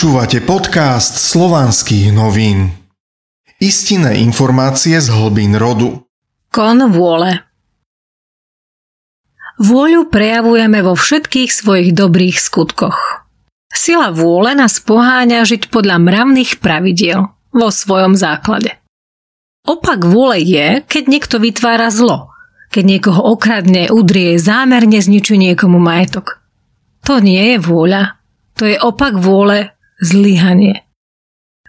Počúvate podcast slovanských novín. Istinné informácie z hlbín rodu. Kon vôle Vôľu prejavujeme vo všetkých svojich dobrých skutkoch. Sila vôle nás poháňa žiť podľa mravných pravidiel vo svojom základe. Opak vôle je, keď niekto vytvára zlo, keď niekoho okradne, udrie, zámerne zničí niekomu majetok. To nie je vôľa, to je opak vôle zlyhanie.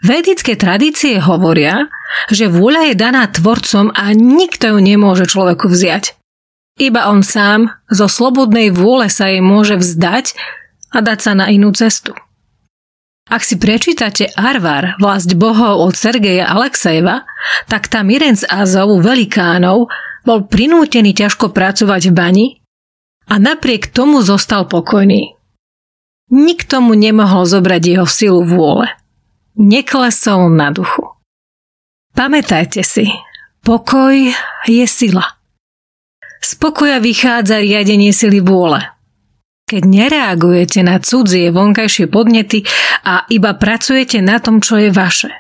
Vedické tradície hovoria, že vôľa je daná tvorcom a nikto ju nemôže človeku vziať. Iba on sám zo slobodnej vôle sa jej môže vzdať a dať sa na inú cestu. Ak si prečítate Arvar, vlast bohov od Sergeja Alexejeva, tak tam jeden z Azov, velikánov, bol prinútený ťažko pracovať v bani a napriek tomu zostal pokojný. Nikto mu nemohol zobrať jeho silu vôle. Neklesol na duchu. Pamätajte si, pokoj je sila. Z pokoja vychádza riadenie sily vôle. Keď nereagujete na cudzie vonkajšie podnety a iba pracujete na tom, čo je vaše.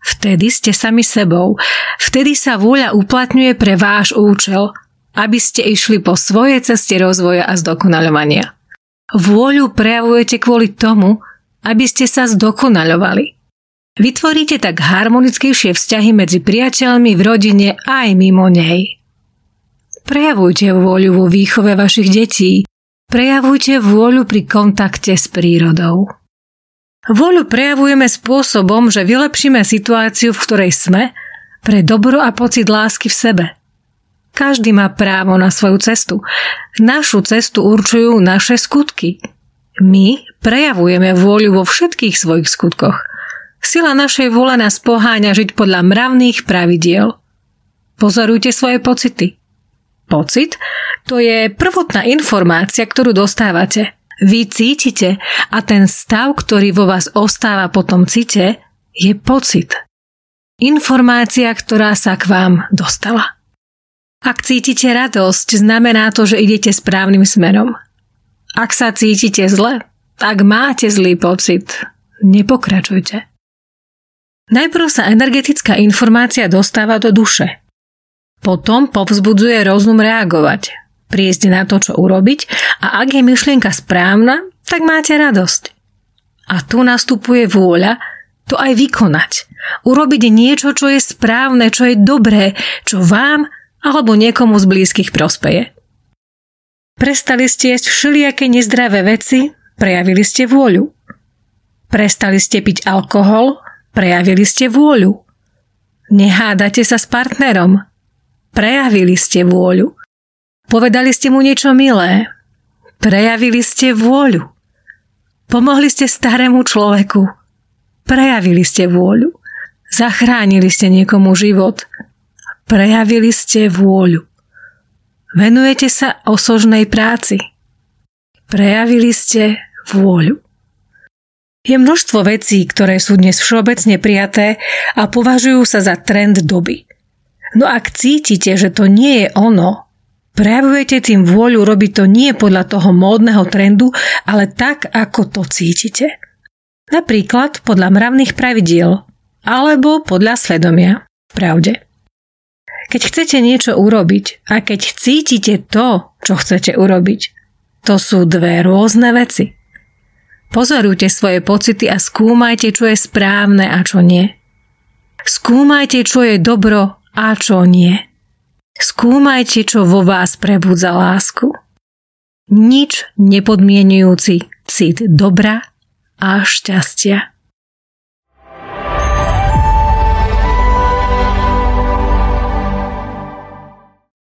Vtedy ste sami sebou, vtedy sa vôľa uplatňuje pre váš účel, aby ste išli po svojej ceste rozvoja a zdokonaľovania. Vôľu prejavujete kvôli tomu, aby ste sa zdokonaľovali. Vytvoríte tak harmonickejšie vzťahy medzi priateľmi v rodine aj mimo nej. Prejavujte vôľu vo výchove vašich detí. Prejavujte vôľu pri kontakte s prírodou. Vôľu prejavujeme spôsobom, že vylepšíme situáciu, v ktorej sme, pre dobro a pocit lásky v sebe – každý má právo na svoju cestu. Našu cestu určujú naše skutky. My prejavujeme vôľu vo všetkých svojich skutkoch. Sila našej vôle nás poháňa žiť podľa mravných pravidiel. Pozorujte svoje pocity. Pocit to je prvotná informácia, ktorú dostávate. Vy cítite a ten stav, ktorý vo vás ostáva po tom cite, je pocit. Informácia, ktorá sa k vám dostala. Ak cítite radosť, znamená to, že idete správnym smerom. Ak sa cítite zle, ak máte zlý pocit, nepokračujte. Najprv sa energetická informácia dostáva do duše. Potom povzbudzuje rozum reagovať, prísť na to, čo urobiť a ak je myšlienka správna, tak máte radosť. A tu nastupuje vôľa to aj vykonať. Urobiť niečo, čo je správne, čo je dobré, čo vám alebo niekomu z blízkych prospeje. Prestali ste jesť všelijaké nezdravé veci, prejavili ste vôľu. Prestali ste piť alkohol, prejavili ste vôľu. Nehádate sa s partnerom, prejavili ste vôľu. Povedali ste mu niečo milé, prejavili ste vôľu. Pomohli ste starému človeku, prejavili ste vôľu. Zachránili ste niekomu život, Prejavili ste vôľu. Venujete sa osožnej práci. Prejavili ste vôľu. Je množstvo vecí, ktoré sú dnes všeobecne prijaté a považujú sa za trend doby. No ak cítite, že to nie je ono, prejavujete tým vôľu robiť to nie podľa toho módneho trendu, ale tak, ako to cítite. Napríklad podľa mravných pravidiel alebo podľa svedomia. Pravde. Keď chcete niečo urobiť a keď cítite to, čo chcete urobiť, to sú dve rôzne veci. Pozorujte svoje pocity a skúmajte, čo je správne a čo nie. Skúmajte, čo je dobro a čo nie. Skúmajte, čo vo vás prebudza lásku. Nič nepodmienujúci cit dobra a šťastia.